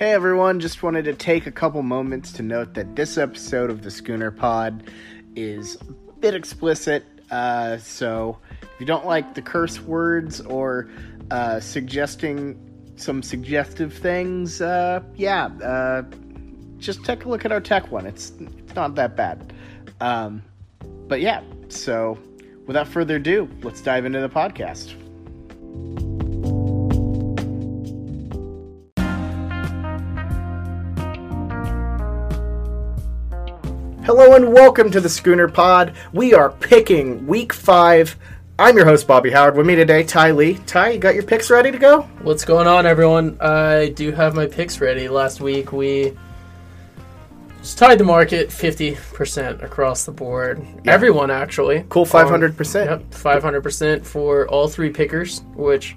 Hey everyone, just wanted to take a couple moments to note that this episode of the Schooner Pod is a bit explicit. Uh, so if you don't like the curse words or uh, suggesting some suggestive things, uh, yeah, uh, just take a look at our tech one. It's it's not that bad. Um, but yeah, so without further ado, let's dive into the podcast. Hello and welcome to the Schooner Pod. We are picking week five. I'm your host, Bobby Howard. With me today, Ty Lee. Ty, you got your picks ready to go? What's going on, everyone? I do have my picks ready. Last week we just tied the market 50% across the board. Yeah. Everyone, actually. Cool, 500%. Yep, 500% for all three pickers, which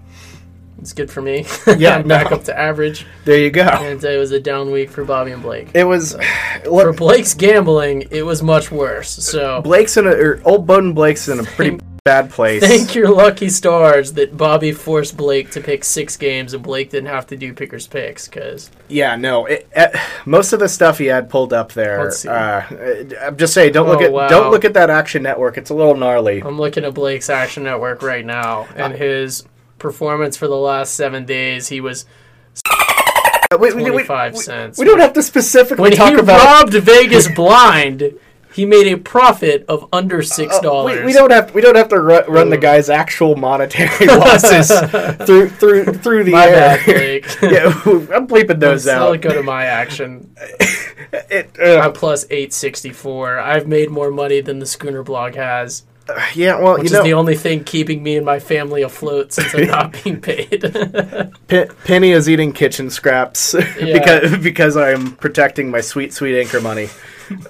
is good for me. Yeah, I'm back up to average. There you go. And it was a down week for Bobby and Blake. It was. For Blake's gambling, it was much worse. So Blake's in a. Or old Bowden Blake's in a pretty bad place. thank your lucky stars that Bobby forced Blake to pick six games and Blake didn't have to do pickers picks because Yeah, no. It, eh, most of the stuff he had pulled up there. Uh, I'm just saying, don't look Oh, at wow. don't look at that Action Network. It's a little gnarly. I'm looking at Blake's Action Network right now, and his performance for the last seven days, he was We, we- we- 25 cents. We don't have to specifically when talk he about. robbed Vegas blind, he made a profit of under six Uh, dollars. we, we don't have we don't have to ru- run the guy's actual monetary losses through through through the My air. bad, yeah, I'm bleeping those Still out. go to my action. It, uh, I'm plus eight sixty four. I've made more money than the Schooner blog has, yeah, well, which you know, is the only thing keeping me and my family afloat since I'm not being paid. Pe- Penny is eating kitchen scraps because because I'm protecting my sweet sweet anchor money.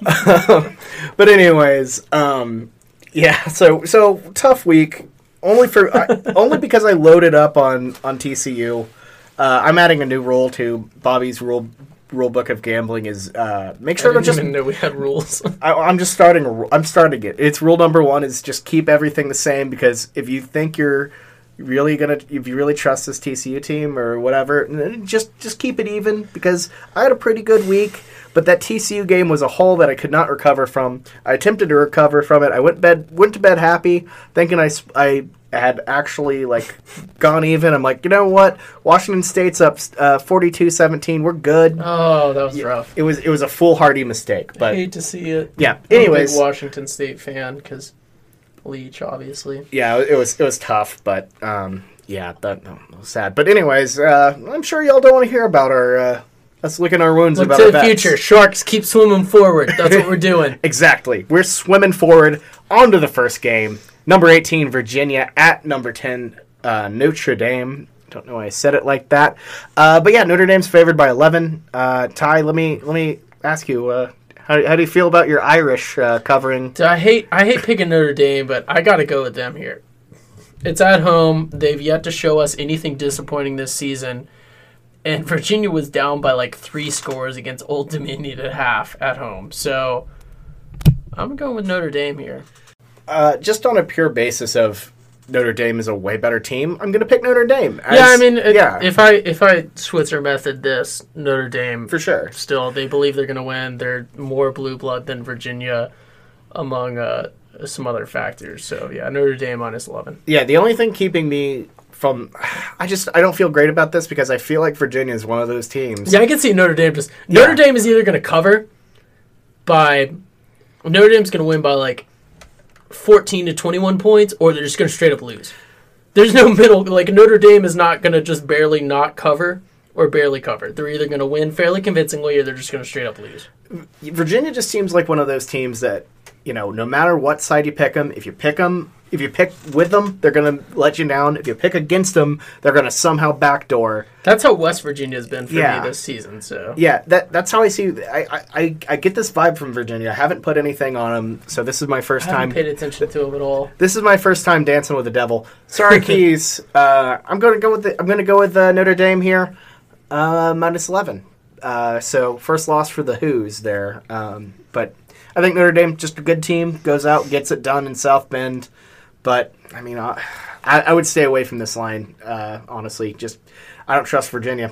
but anyways, um, yeah. So so tough week. Only for I, only because I loaded up on on TCU. Uh, I'm adding a new rule to Bobby's rule rule book of gambling is uh, make sure to didn't just even know we had rules. I, I'm just starting. A, I'm starting it. It's rule number one is just keep everything the same because if you think you're really gonna, if you really trust this TCU team or whatever, just just keep it even because I had a pretty good week. But that TCU game was a hole that I could not recover from. I attempted to recover from it. I went bed went to bed happy, thinking I I had actually like gone even. I'm like, you know what? Washington State's up uh, 42-17. We're good. oh, that was rough. It was it was a foolhardy mistake, but I hate to see it. yeah. I'm a big Anyways, Washington State fan because Leach, obviously. yeah, it was it was tough, but um, yeah, that, that was sad. But anyways, uh, I'm sure y'all don't want to hear about our uh, us licking our wounds Look about to the bets. future. Sharks keep swimming forward. That's what we're doing. Exactly, we're swimming forward onto the first game. Number 18, Virginia at number 10, uh, Notre Dame. Don't know why I said it like that, uh, but yeah, Notre Dame's favored by 11. Uh, Ty, let me let me ask you. Uh, how, how do you feel about your Irish uh, covering? I hate I hate picking Notre Dame, but I got to go with them here. It's at home. They've yet to show us anything disappointing this season. And Virginia was down by like three scores against Old Dominion at half at home. So I'm going with Notre Dame here. Uh, just on a pure basis of Notre Dame is a way better team, I'm going to pick Notre Dame. as- yeah, I mean, it- yeah, if I if I Switzer method this Notre Dame for sure. still they believe they're going to win. They're more blue blood than Virginia, among uh, some other factors. So yeah, Notre Dame minus eleven. Yeah, the only thing keeping me from, I just I don't feel great about this because I feel like Virginia is one of those teams. Yeah, I can see Notre Dame just Notre Yeah. Dame is either going to cover by Notre Dame's going to win by like fourteen to twenty one points, or they're just going to straight up lose. There's no middle. Like Notre Dame is not going to just barely not cover or barely cover. They're either going to win fairly convincingly, or they're just going to straight up lose. Virginia just seems like one of those teams that you know, no matter what side you pick them, if you pick them, if you pick with them, they're going to let you down. If you pick against them, they're going to somehow backdoor. That's how West Virginia has been for Yeah. me this season. So Yeah, that that's how I see. I, I- I get this vibe from Virginia. I haven't put anything on them, so this is my first time. paid attention to them at all. This is my first time dancing with the devil. Sorry, Keys. uh, I'm going to go with the, I'm going to go with uh, Notre Dame here, uh, minus eleven. Uh, so first loss for the Hoos there, um, but I think Notre Dame just a good team goes out gets it done in South Bend. But I mean, I, I would stay away from this line. Uh, honestly, just I don't trust Virginia.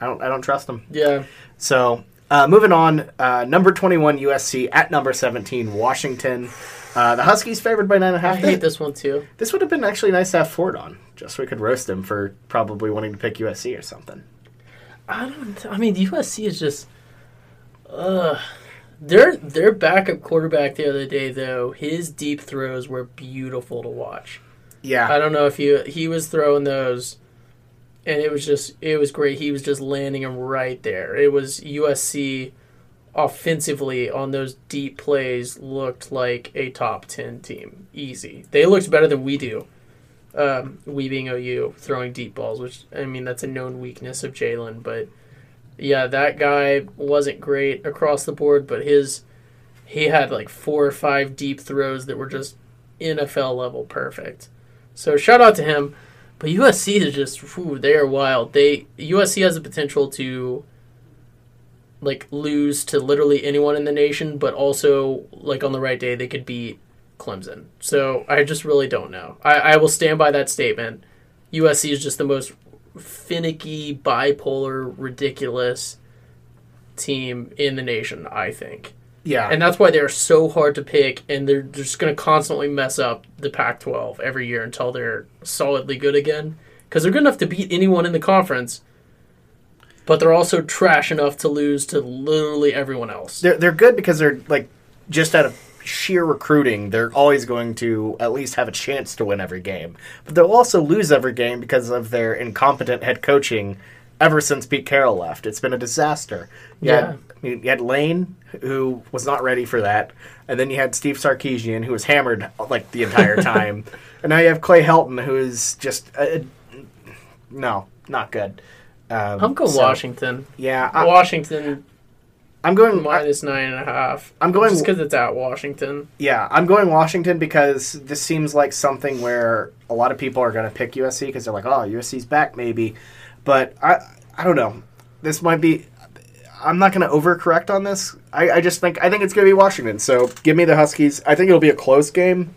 I don't I don't trust them. Yeah. So uh, moving on, uh, number twenty one USC at number seventeen Washington. Uh, the Huskies favored by nine and a half. I hate this one too. This would have been actually nice to have Ford on, just so we could roast him for probably wanting to pick USC or something. I don't. I mean, the USC is just. Uh, their their backup quarterback the other day though, his deep throws were beautiful to watch. Yeah, I don't know if you he was throwing those, and it was just it was great. He was just landing them right there. It was USC offensively on those deep plays looked like a top ten team, easy. They looked better than we do. Um, we being OU throwing deep balls, which I mean that's a known weakness of Jalen, but yeah, that guy wasn't great across the board, but his he had like four or five deep throws that were just NFL level perfect. So shout out to him. But USC is just they are wild. They USC has the potential to like lose to literally anyone in the nation, but also like on the right day they could beat Clemson. So I just really don't know. I, I will stand by that statement. USC is just the most finicky, bipolar, ridiculous team in the nation, I think. yeah, And that's why they're so hard to pick, and they're just going to constantly mess up the Pac 12 every year until they're solidly good again. Because they're good enough to beat anyone in the conference, but they're also trash enough to lose to literally everyone else. they're they're good because they're like just out of sheer recruiting, they're always going to at least have a chance to win every game. But they'll also lose every game because of their incompetent head coaching. Ever since Pete Carroll left, it's been a disaster. You Yeah. had, you had Lane, who was not ready for that, and then you had Steve Sarkisian, who was hammered like the entire time, and now you have Clay Helton, who is just uh, no, not good. Um, I'm going so, Washington. Yeah, I, Washington I'm going. I, minus nine and a half. I'm going- just because it's at Washington. Yeah, I'm going Washington because this seems like something where a lot of people are going to pick USC because they're like, oh, USC's back maybe. But I, I don't know. This might be. I'm not going to overcorrect on this. I, I just think I think it's going to be Washington. So give me the Huskies. I think it'll be a close game,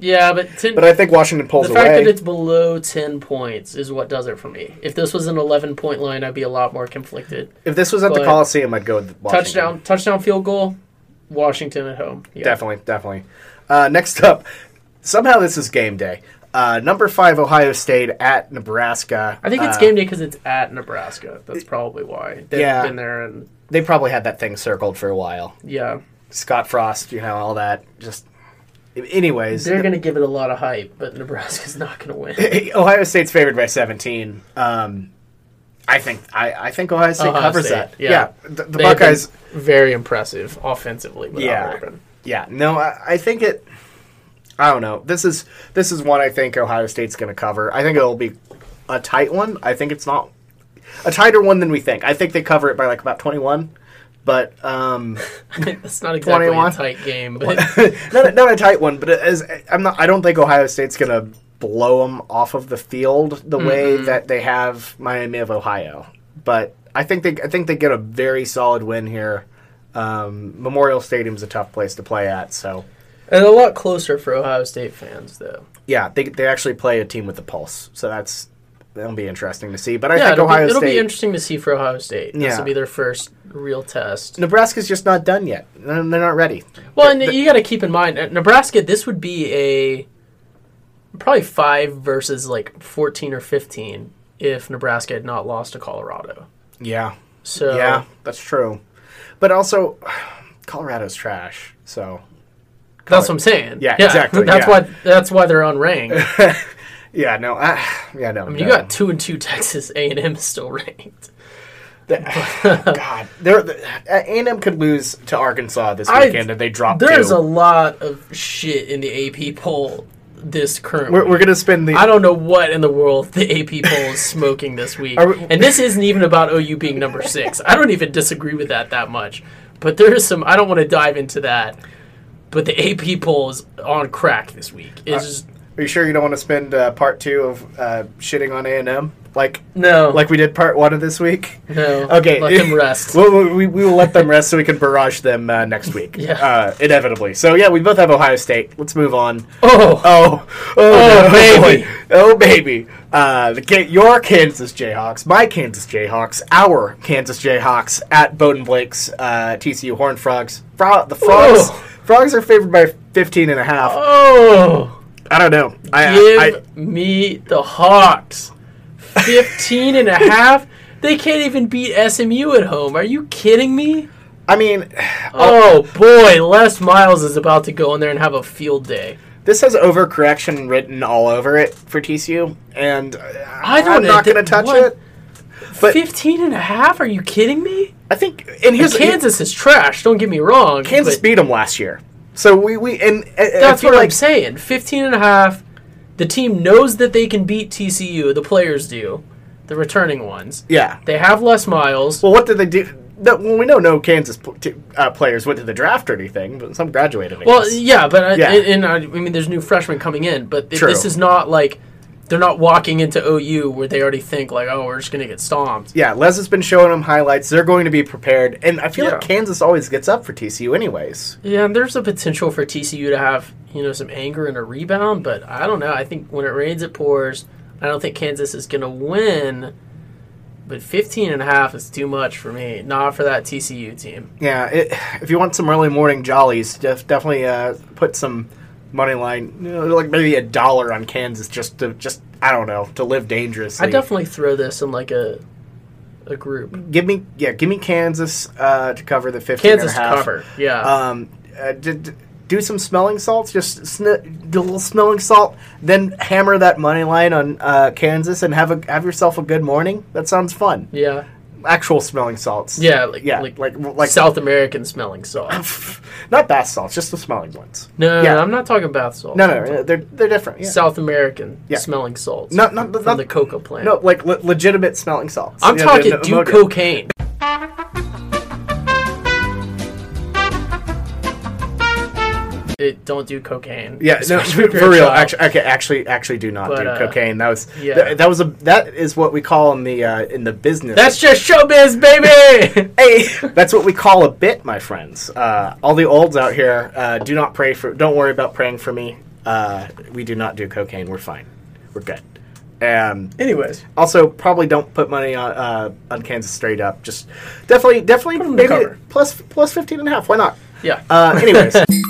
Yeah, but, ten, but I think Washington pulls the fact away. that it's below 10 points is what does it for me. If this was an 11 point line, I'd be a lot more conflicted. if this was at the Coliseum, I'd go with Washington. Touchdown, touchdown field goal, Washington at home. Yeah. Definitely, definitely. Uh, next up, somehow this is game day. Uh, number five, Ohio State at Nebraska. I think it's Uh, game day because it's at Nebraska. That's probably why they've Yeah. been there and They probably had that thing circled for a while. yeah, Scott Frost, you know, all that. Just, anyways, they're going to give it a lot of hype, but Nebraska's not going to win. Ohio State's favored by 17. Um, I think I, I think Ohio State Ohio covers State, that. yeah. the, the been Buckeyes. very impressive offensively Yeah. Yeah, no, I, I think it. I don't know. This is this is one I think Ohio State's going to cover. I think it'll be a tight one. I think it's not a tighter one than we think. I think they cover it by like about 21. But um, That's not exactly 21? a tight game, but not, not a tight one, but as I'm not. I don't think Ohio State's going to blow them off of the field the way that they have Miami of Ohio. But I think they I think they get a very solid win here. Um, Memorial Stadium's a tough place to play at, so and a lot closer for Ohio State fans, though. yeah, they they actually play a team with a pulse. So that's that'll be interesting to see. But I yeah, think it'll, Ohio be, it'll State, be interesting to see for Ohio State. This will be their first real test. Nebraska's just not done yet. They're not ready. Well, and you got to keep in mind, uh, Nebraska. This would be a probably five versus like fourteen or fifteen if Nebraska had not lost to Colorado. Yeah, So yeah, that's true. But also, Colorado's trash. So that's what I'm saying. Yeah, exactly, That's yeah. why that's why they're unranked. yeah, no, I, yeah, no. I mean, you got two and two Texas A and M is still ranked. God, they're A and M could lose to Arkansas this I- weekend, and they drop There's two. a lot of shit in the AP poll this current. we're, week. we're gonna spend the. I don't know what in the world the AP poll is smoking this week. We- and this isn't even about OU being number six. I don't even disagree with that that much. But there is some, I don't want to dive into that. But the AP poll is on crack this week. It's just, Are you sure you don't want to spend uh, part two of uh, shitting on A and M like no. like we did part one of this week? no. Okay, Let them rest. We'll, we, we will let them rest so we can barrage them uh, next week. Yeah. Uh, inevitably. So yeah, we both have Ohio State. Let's move on. oh. Oh, oh, Oh, no, baby. boy. oh baby. Uh, the your Kansas Jayhawks, my Kansas Jayhawks, our Kansas Jayhawks at Bowden Blake's uh, TCU Horned Frogs. Fro- the frogs, Whoa. frogs are favored by 15 and a half. Oh, I don't know. I, give I, me the Hawks. 15 and a half? They can't even beat SMU at home. Are you kidding me? I mean, oh, oh boy, Les Miles is about to go in there and have a field day. this has overcorrection written all over it for TCU, and I don't I'm not going to touch What? it. But 15 and a half? Are you kidding me? I think, and here's Kansas is trash, don't get me wrong. Kansas beat them last year. So we, we and I that's what like I'm saying. 15 and a half. The team knows that they can beat TCU, the players do, the returning ones. yeah. They have Les Miles. Well, what did they do? Well, we know no Kansas uh, players went to the draft or anything, but some graduated. Well, yeah, but I, Yeah. and, and I, I mean, there's new freshmen coming in, but True. this is not like they're not walking into OU where they already think like, oh, we're just gonna get stomped. yeah, Les has been showing them highlights. They're going to be prepared, and I feel Yeah. like Kansas always gets up for TCU, anyways. Yeah, and there's a potential for TCU to have you know some anger and a rebound, but I don't know. I think when it rains, it pours. I don't think Kansas is gonna win, but 15 and a half is too much for me. Not for that TCU team. Yeah, it, if you want some early morning jollies, def- definitely uh, put some money line, you know, like maybe a dollar on Kansas, just to just I don't know to live dangerously. I definitely throw this in like a a group. give me yeah, give me Kansas uh, to cover the fifteen Kansas and a half. cover, yeah. Um, uh, d- d- do some smelling salts, just sn- do a little smelling salt, then hammer that money line on uh, Kansas and have a have yourself a good morning. That sounds fun. yeah, Actual smelling salts. yeah, like yeah, like, like like South American smelling salts. not bath salts, just the smelling ones. No, Yeah. no, I'm not talking bath salt. No, no, no, they're they're different. Yeah. South American Yeah. smelling salts. No, no, from not- the cocoa plant. no, like le- legitimate smelling salts. I'm Yeah, talking do cocaine. It, don't do cocaine. Yeah, no, if for real. Actually, okay, actually, actually, do not But, do uh, cocaine. That was yeah. th- that was a that is what we call in the uh, in the business. That's just showbiz, baby. hey, that's what we call a bit, my friends. Uh, all the olds out here, uh, do not pray for. Don't worry about praying for me. Uh, we do not do cocaine. We're fine. We're good. And Anyways, also, probably don't put money on uh, on Kansas straight up. Just definitely, definitely, Put 'em to maybe plus plus fifteen and a half. Why not? yeah. Uh, anyways.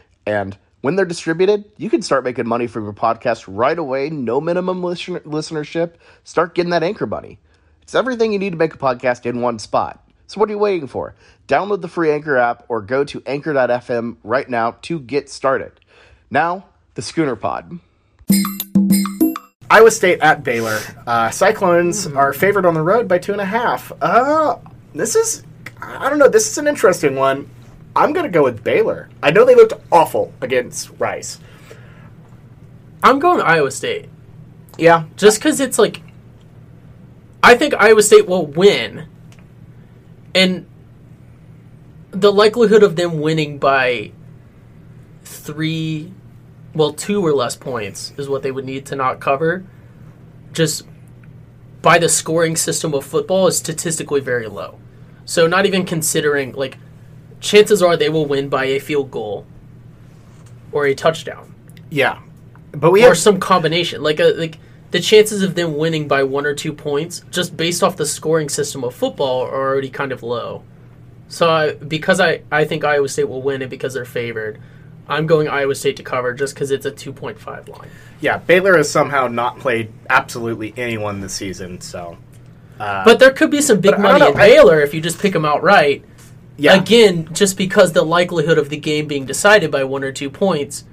And when they're distributed, you can start making money from your podcast right away. No minimum listen- listenership. Start getting that anchor money. It's everything you need to make a podcast in one spot. So what are you waiting for? Download the free Anchor app or go to anchor.fm right now to get started. Now, the Schooner Pod. Iowa State at Baylor. Uh, Cyclones are favored on the road by two and a half. Uh, this is, I don't know, this is an interesting one. I'm going to go with Baylor. I know they looked awful against Rice. I'm going Iowa State Yeah. just because it's like I think Iowa State will win, and the likelihood of them winning by three, well, two or less points is what they would need to not cover. Just by the scoring system of football is statistically very low. So not even considering like chances are they will win by a field goal or a touchdown Yeah. But we or have some combination. Like a like the chances of them winning by one or two points just based off the scoring system of football are already kind of low. So I, because I I think Iowa State will win and because they're favored, I'm going Iowa State to cover just because it's a 2.5 line. Yeah, Baylor has somehow not played absolutely anyone this season, so. Uh, But there could be some big money in I- Baylor if you just pick them outright. Yeah, Again, just because the likelihood of the game being decided by one or two points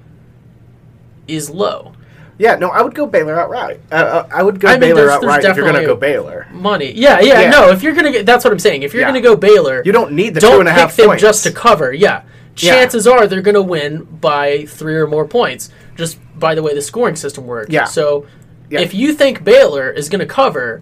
is low. yeah, no, I would go Baylor outright. Uh, uh, I would go I mean, Baylor there's- there's outright if you're going to go Baylor. Money, yeah, yeah, Yeah. no. If you're gonna get, that's what I'm saying. If you're Yeah. gonna go Baylor, You don't need the don't two and a pick half them points. just to cover. Yeah, Yeah. chances are they're going to win by three or more points, just by the way the scoring system works. Yeah. So Yeah. If you think Baylor is going to cover,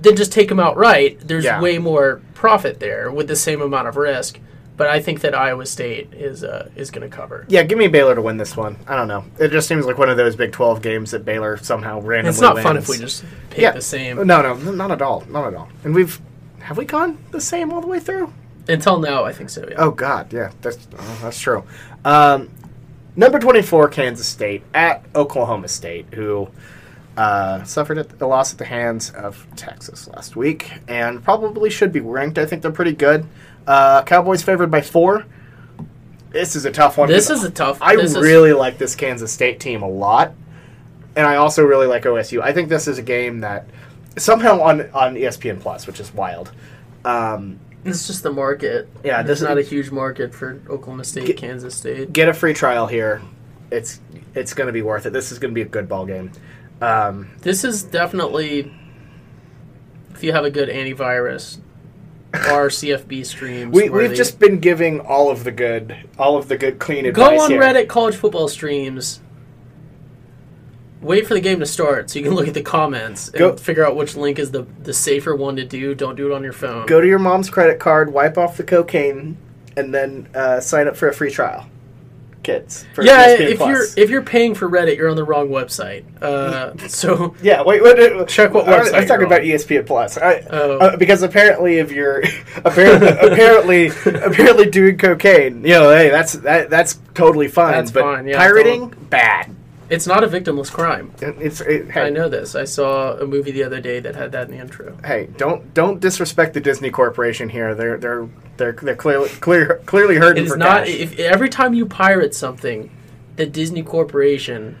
then just take them outright. There's Yeah. way more profit there with the same amount of risk. But I think that Iowa State is uh, is going to cover. Yeah, give me Baylor to win this one. I don't know. It just seems like one of those Big 12 games that Baylor somehow randomly It's not fun if we just pick Yeah. the same. No, no, not at all. Not at all. And we've have we gone the same all the way through? Until now, I think so. Yeah. Oh God, yeah, that's oh, that's true. Um, number twenty-four, Kansas State at Oklahoma State, who uh, suffered at- a loss at the hands of Texas last week, and probably should be ranked. I think they're pretty good. Uh, Cowboys favored by four. This is a tough one. This is a tough. I this is- really like this Kansas State team a lot, and I also really like OSU. I think this is a game that somehow on on ESPN Plus, which is wild. Um, It's just the market. Yeah, there's not a huge market for Oklahoma State, Get- Kansas State. get a free trial here. It's it's going to be worth it. This is going to be a good ball game. Um, This is definitely, if you have a good antivirus, our CFB streams. We, we've they- just been giving all of the good, all of the good clean advice. go on here. Reddit college football streams. Wait for the game to start so you can look at the comments and Go- figure out which link is the the safer one to do. Don't do it on your phone. Go to your mom's credit card, wipe off the cocaine, and then uh, sign up for a free trial. Kids, for yeah, if Plus. you're if you're paying for Reddit, you're on the wrong website. Uh, so Yeah, wait, wait, wait. Check what I was- I website was talking about. ESPN Plus. I, Oh. uh, because apparently, if you're apparently apparently apparently doing cocaine, you know, hey, that's that that's totally fine. That's but fine, yeah, pirating, bad. It's not a victimless crime. It's it, hey, I know this. I saw a movie the other day that had that in the intro. hey, don't don't disrespect the Disney Corporation here. They're they're they're they're clearly clear, clearly hurting for not cash. if every time you pirate something, the Disney Corporation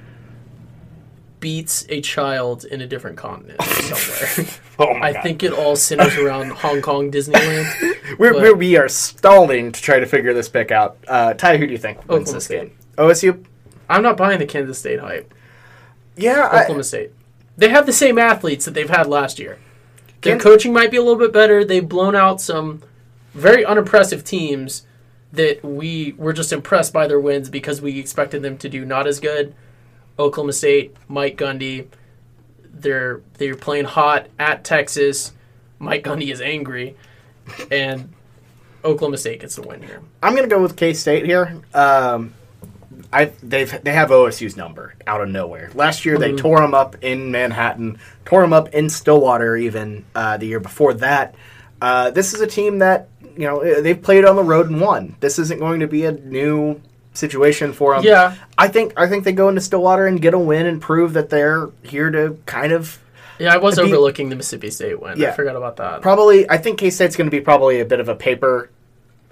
beats a child in a different continent somewhere. oh my I God. think it all centers around Hong Kong Disneyland. we're, we're we are stalling to try to figure this pick out. Uh, Ty, who do you think wins Oklahoma this State. game? OSU. I'm not buying the Kansas State hype. Yeah, I, Oklahoma State. They have the same athletes that they've had last year. Their coaching might be a little bit better. They've blown out some very unimpressive teams that we were just impressed by their wins because we expected them to do not as good. Oklahoma State, Mike Gundy, they're they're playing hot at Texas. Mike Gundy is angry, and Oklahoma State gets the win here. I'm gonna go with K State here. Um, I they've they have OSU's number out of nowhere. Last year they Mm-hmm. tore them up in Manhattan, tore them up in Stillwater. Even uh, the year before that, uh, this is a team that you know they've played on the road and won. This isn't going to be a new situation for them. Yeah. I think I think they go into Stillwater and get a win and prove that they're here to kind of Yeah, I was overlooking the Mississippi State win. Yeah. I forgot about that. probably. I think K State's going to be probably a bit of a paper,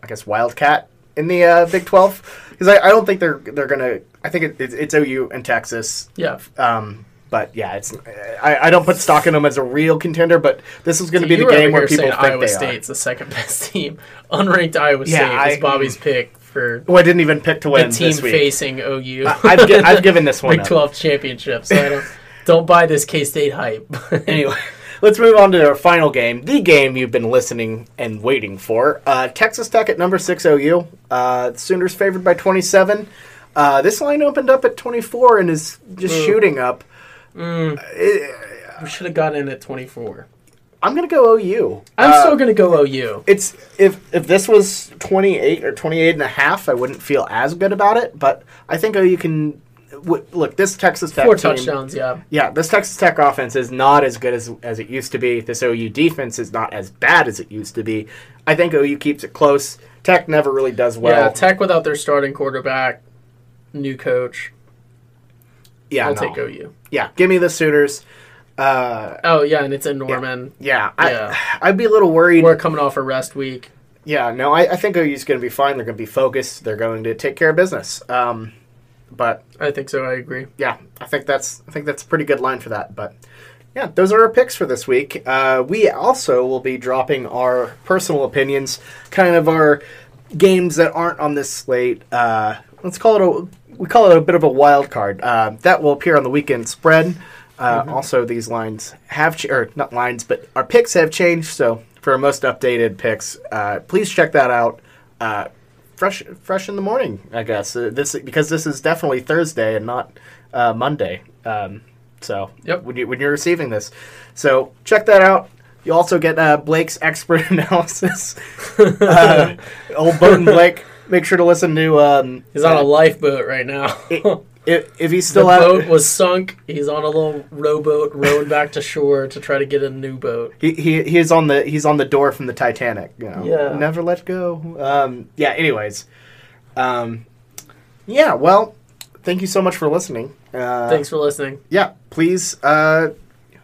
I guess, wildcat in the uh, Big Twelve because I, I don't think they're they're going to. I think it, it's, it's OU and Texas. yeah. Um, but yeah, it's I, I don't put stock in them as a real contender, but this is going to be the game where here people think Iowa they State's the second best team. Unranked Iowa Yeah, State I- is Bobby's pick for are. Well, I didn't even pick to win the team facing OU. I- gi- I've given this one Big. Twelve championship. So I don't don't buy this K State hype. Anyway, let's move on to our final game, the game you've been listening and waiting for. Uh, Texas Tech at number six OU. Uh, Sooners favored by 27. Uh, this line opened up at 24 and is just Ooh. shooting up. we should have got in at twenty four. I'm gonna go OU. I'm Uh, still gonna go OU. It's if if this was 28 or 28 and a half, I wouldn't feel as good about it. But I think OU can. Look, this Texas Tech Four team, touchdowns. Yeah. Yeah, this Texas Tech offense is not as good as as it used to be. This OU defense is not as bad as it used to be. I think OU keeps it close. Tech never really does well. yeah. Tech without their starting quarterback, new coach. yeah, I'll no. take OU. Yeah, give me the Sooners. Uh, Oh yeah, and it's in Norman. yeah, I, Yeah. I'd be a little worried. We're coming off a rest week. Yeah, no, I, I think OU's going to be fine. They're going to be focused. They're going to take care of business. Um, but I think so. I agree. yeah, I think that's I think that's a pretty good line for that. But yeah, those are our picks for this week. Uh, we also will be dropping our personal opinions, kind of our games that aren't on this slate. Uh, let's call it a we call it a bit of a wild card. Uh, that will appear on the weekend spread. Uh, Also, these lines have ch- or not lines, but our picks have changed. So for our most updated picks, uh, please check that out. Uh, fresh, fresh in the morning, I guess. Uh, this because this is definitely Thursday and not uh, Monday. Um, So Yep. when you when you're receiving this, so check that out. You also get uh, Blake's expert analysis. uh, old Bowden Blake. Make sure to listen to. Um, He's on a lifeboat right now. if, if he's the still out. boat was sunk. He's on a little rowboat rowing back to shore to try to get a new boat. He, he he's on the he's on the door from the Titanic. You know, Yeah. never let go. Um, yeah. Anyways, um, yeah. Well, thank you so much for listening. Uh, Thanks for listening. Yeah, please uh,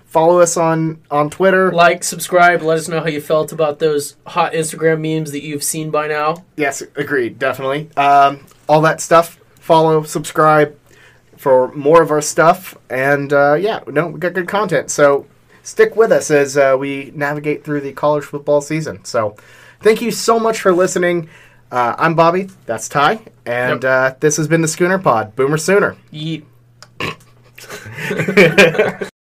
follow us on on Twitter. Like, subscribe. Let us know how you felt about those hot Instagram memes that you've seen by now. Yes, agreed, definitely. Um, all that stuff. Follow, subscribe for more of our stuff, and uh, yeah, no, we got good content. So stick with us as uh, we navigate through the college football season. So thank you so much for listening. Uh, I'm Bobby. That's Ty, and uh, this has been the Schooner Pod. Boomer Sooner. Yeet.